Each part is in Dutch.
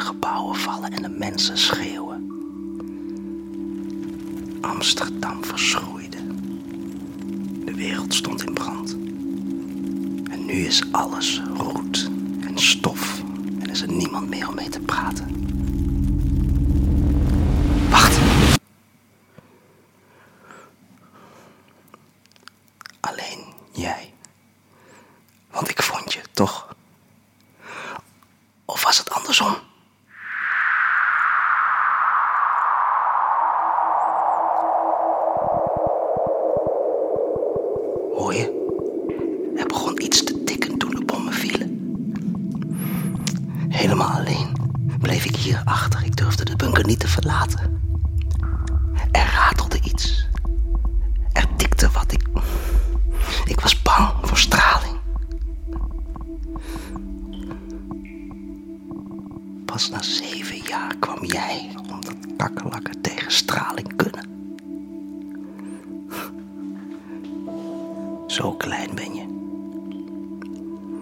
de gebouwen vallen en de mensen schreeuwen. Amsterdam verschroeide. De wereld stond in brand. En nu is alles roet en stof en is er niemand meer om mee te praten. Wacht! Alleen jij. Want ik vond je, toch? Of was het andersom? Pas na zeven jaar kwam jij omdat kakkerlakken tegen straling kunnen. Zo klein ben je.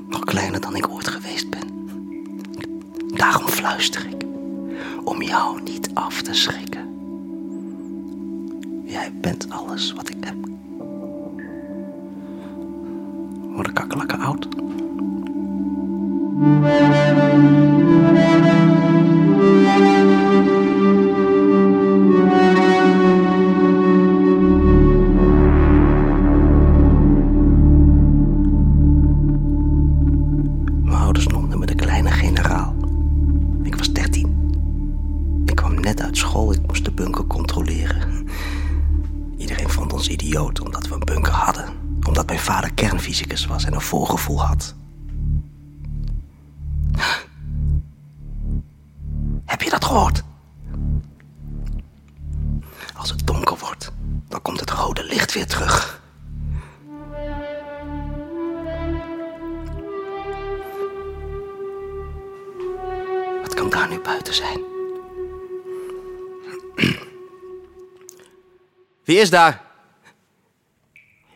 Nog kleiner dan ik ooit geweest ben. Daarom fluister ik. Om jou niet af te schrikken. Jij bent alles wat ik heb. Voorgevoel had. Heb je dat gehoord? Als het donker wordt, dan komt het rode licht weer terug. Wat kan daar nu buiten zijn? Wie is daar?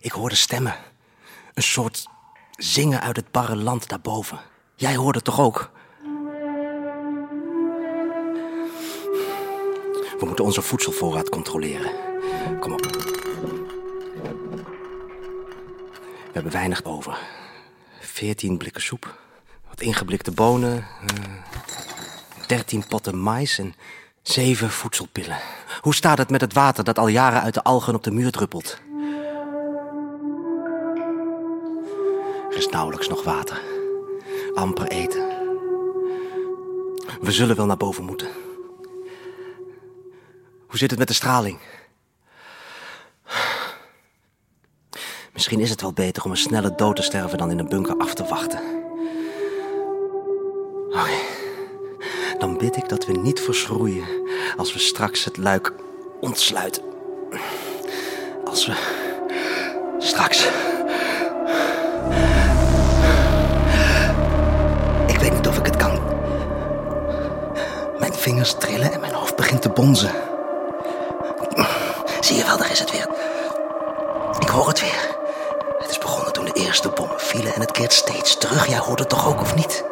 Ik hoorde stemmen. Een soort zingen uit het barre land daarboven. Jij hoorde het toch ook? We moeten onze voedselvoorraad controleren. Kom op. We hebben weinig over. Veertien blikken soep. Wat ingeblikte bonen. eh, Dertien potten mais en zeven voedselpillen. Hoe staat het met het water dat al jaren uit de algen op de muur druppelt? Er is nauwelijks nog water. Amper eten. We zullen wel naar boven moeten. Hoe zit het met de straling? Misschien is het wel beter om een snelle dood te sterven dan in een bunker af te wachten. Oké. Dan bid ik dat we niet verschroeien als we straks het luik ontsluiten. Als we straks. Vingers trillen en mijn hoofd begint te bonzen. Zie je wel, daar is het weer. Ik hoor het weer. Het is begonnen toen de eerste bommen vielen en het keert steeds terug. Jij hoort het toch ook, of niet?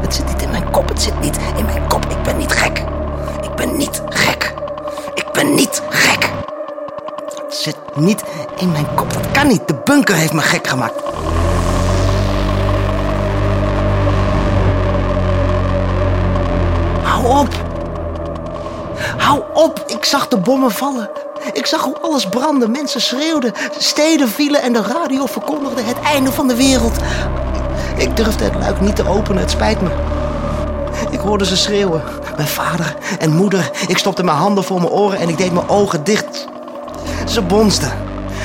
Het zit niet in mijn kop, het zit niet in mijn kop. Ik ben niet gek. Ik ben niet gek. Ik ben niet gek. Het zit niet in mijn kop, dat kan niet. De bunker heeft me gek gemaakt. Op. Hou op, ik zag de bommen vallen. Ik zag hoe alles brandde, mensen schreeuwden, steden vielen en de radio verkondigde het einde van de wereld. Ik durfde het luik niet te openen, het spijt me. Ik hoorde ze schreeuwen. Mijn vader en moeder. Ik stopte mijn handen voor mijn oren en ik deed mijn ogen dicht. Ze bonsten.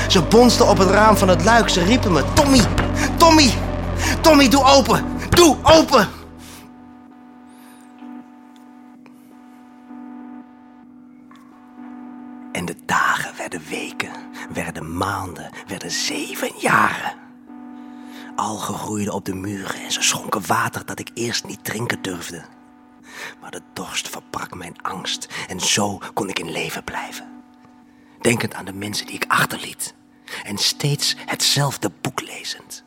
Ze bonsten op het raam van het luik. Ze riepen me: Tommy, Tommy, Tommy, doe open. Doe open. Werden zeven jaren. Algen groeiden op de muren en ze schonken water dat ik eerst niet drinken durfde. Maar de dorst verbrak mijn angst en zo kon ik in leven blijven. Denkend aan de mensen die ik achterliet en steeds hetzelfde boek lezend.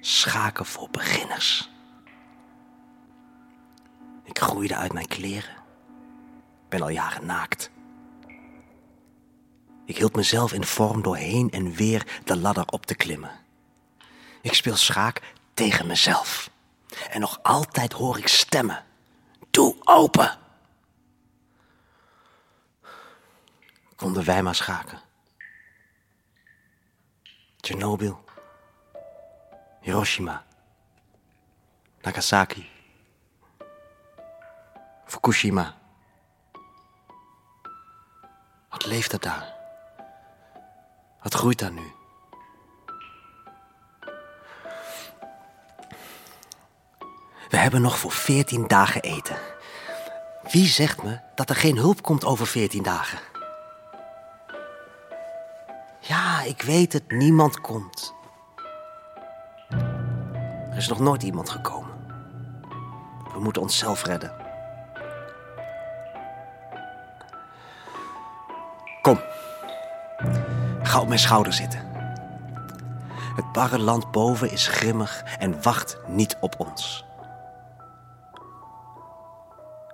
Schaken voor beginners. Ik groeide uit mijn kleren. Ben al jaren naakt. Ik hield mezelf in vorm door heen en weer de ladder op te klimmen. Ik speel schaak tegen mezelf. En nog altijd hoor ik stemmen. Doe open! Konden wij maar schaken. Chernobyl. Hiroshima. Nagasaki. Fukushima. Wat leeft er daar? Wat groeit daar nu? We hebben nog voor veertien dagen eten. Wie zegt me dat er geen hulp komt over veertien dagen? Ja, ik weet het, niemand komt. Er is nog nooit iemand gekomen. We moeten onszelf redden. Kom, ga op mijn schouder zitten. Het barre land boven is grimmig en wacht niet op ons.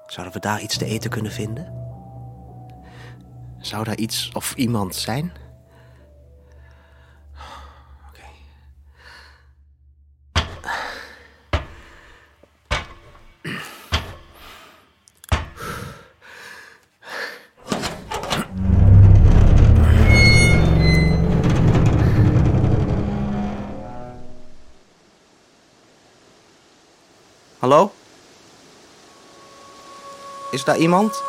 Zouden we daar iets te eten kunnen vinden? Zou daar iets of iemand zijn? Hallo? Is daar iemand?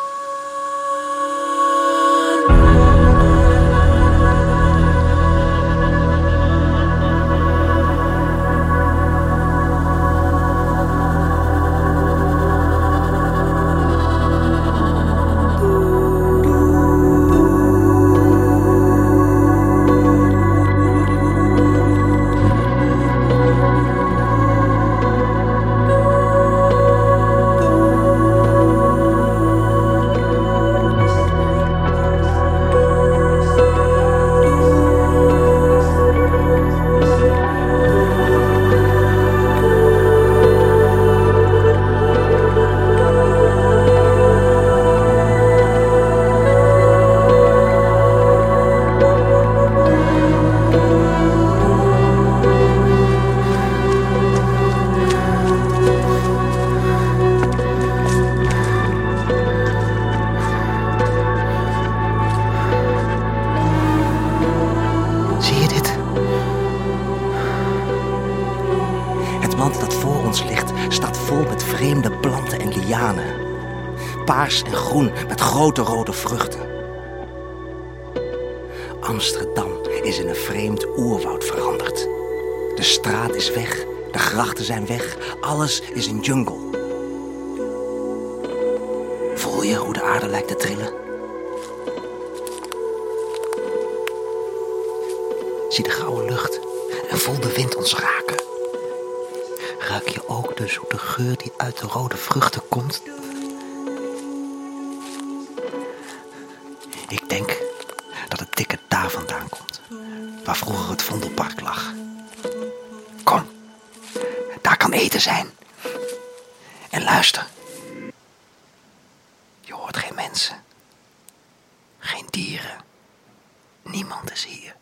En groen met grote rode vruchten. Amsterdam is in een vreemd oerwoud veranderd. De straat is weg, de grachten zijn weg, alles is een jungle. Voel je hoe de aarde lijkt te trillen? Zie de gouden lucht en voel de wind ons raken. Ruik je ook de zoete geur die uit de rode vruchten komt? Ik denk dat het ticket daar vandaan komt, waar vroeger het Vondelpark lag. Kom, daar kan eten zijn. En luister. Je hoort geen mensen, geen dieren. Niemand is hier.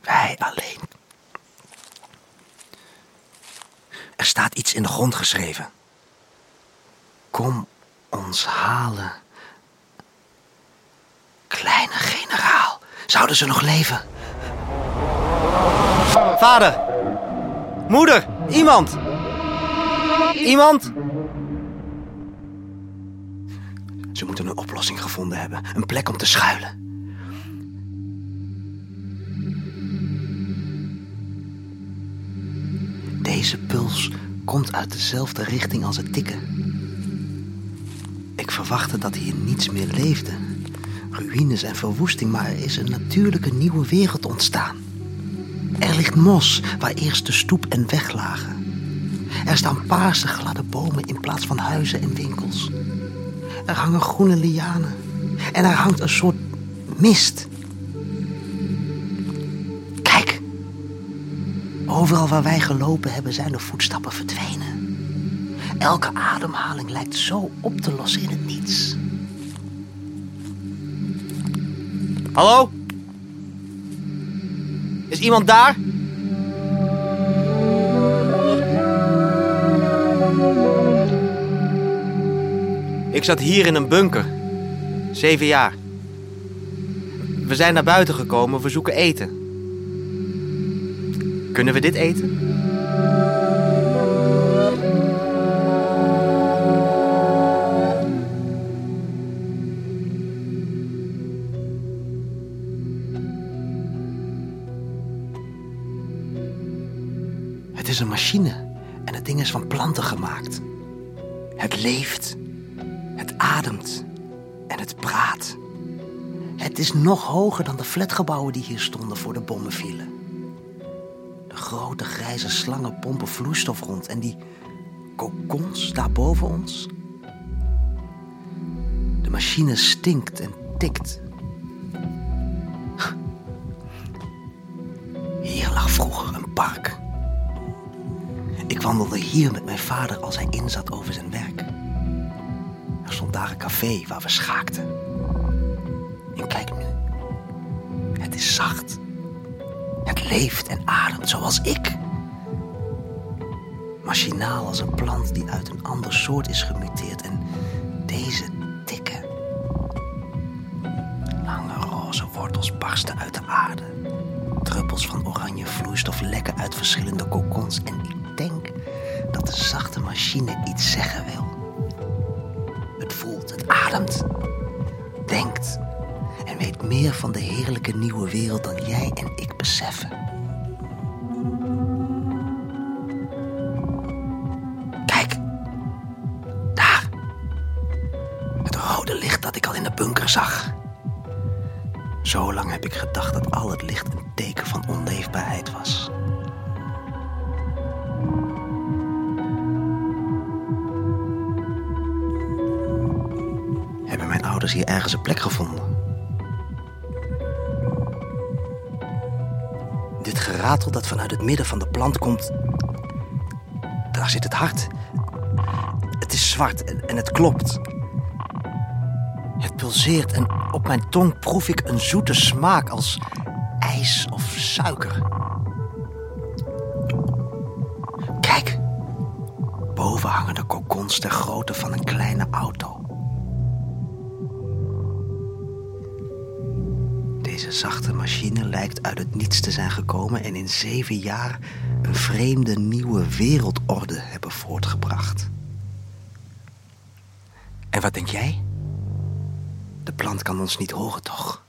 Wij alleen. Er staat iets in de grond geschreven. Kom ons halen. Kleine generaal, zouden ze nog leven? Vader! Moeder! Iemand! Iemand! Ze moeten een oplossing gevonden hebben. Een plek om te schuilen. Deze puls komt uit dezelfde richting als het tikken. Ik verwachtte dat hier niets meer leefde. Ruïnes en verwoesting, maar er is een natuurlijke nieuwe wereld ontstaan. Er ligt mos waar eerst de stoep en weg lagen. Er staan paarse gladde bomen in plaats van huizen en winkels. Er hangen groene lianen. En er hangt een soort mist. Kijk. Overal waar wij gelopen hebben zijn de voetstappen verdwenen. Elke ademhaling lijkt zo op te lossen in het niets. Hallo? Is iemand daar? Ik zat hier in een bunker. Zeven jaar. We zijn naar buiten gekomen, we zoeken eten. Kunnen we dit eten? Is een machine en het ding is van planten gemaakt. Het leeft, het ademt en het praat. Het is nog hoger dan de flatgebouwen die hier stonden voor de bommen vielen. De grote grijze slangen pompen vloeistof rond en die kokons daar boven ons. De machine stinkt en tikt. Ik wandelde hier met mijn vader als hij inzat over zijn werk. Er stond daar een café waar we schaakten. En kijk nu. Het is zacht. Het leeft en ademt zoals ik. Machinaal als een plant die uit een ander soort is gemuteerd. En deze dikke, lange roze wortels barsten uit de aarde. Druppels van oranje vloeistof lekken uit verschillende kokons. En ik denk dat de zachte machine iets zeggen wil. Het voelt, het ademt, denkt en weet meer van de heerlijke nieuwe wereld dan jij en ik beseffen. Kijk, daar. Het rode licht dat ik al in de bunker zag. Zo lang heb ik gedacht dat al het licht een teken van onleefbaarheid was. Hebben mijn ouders hier ergens een plek gevonden? Dit geratel dat vanuit het midden van de plant komt. Daar zit het hart. Het is zwart en het klopt. Het pulseert en op mijn tong proef ik een zoete smaak als ijs of suiker. Kijk, boven hangen de kokons ter grootte van een kleine auto. Zachte machine lijkt uit het niets te zijn gekomen en in zeven jaar een vreemde nieuwe wereldorde hebben voortgebracht. En wat denk jij? De plant kan ons niet horen, toch?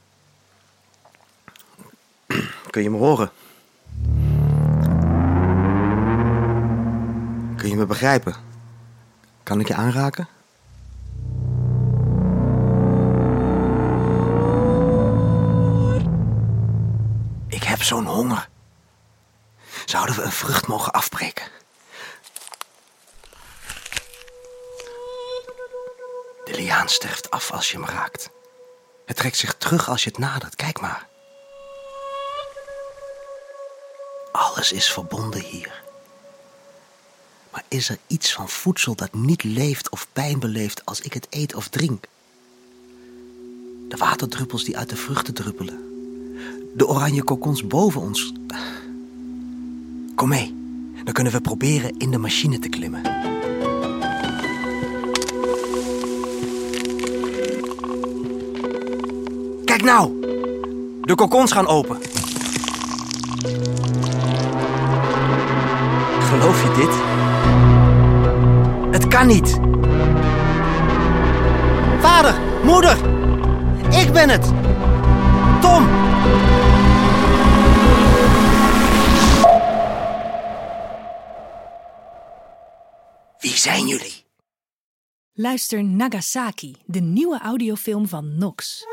Kun je me horen? Kun je me begrijpen? Kan ik je aanraken? Zo'n honger. Zouden we een vrucht mogen afbreken? De liaan sterft af als je hem raakt. Het trekt zich terug als je het nadert. Kijk maar. Alles is verbonden hier. Maar is er iets van voedsel dat niet leeft of pijn beleeft als ik het eet of drink? De waterdruppels die uit de vruchten druppelen. De oranje kokons boven ons. Kom mee, dan kunnen we proberen in de machine te klimmen. Kijk nou, de kokons gaan open. Geloof je dit? Het kan niet. Vader, moeder, ik ben het. Wie zijn jullie? Luister Nagasaki, de nieuwe audiofilm van Nox.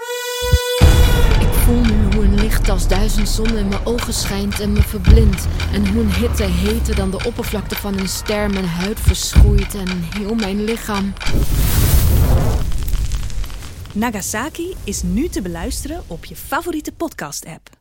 Ik voel nu hoe een licht als duizend zonnen in mijn ogen schijnt en me verblindt. En hoe een hitte heter dan de oppervlakte van een ster mijn huid verschroeit en heel mijn lichaam. Nagasaki is nu te beluisteren op je favoriete podcast-app.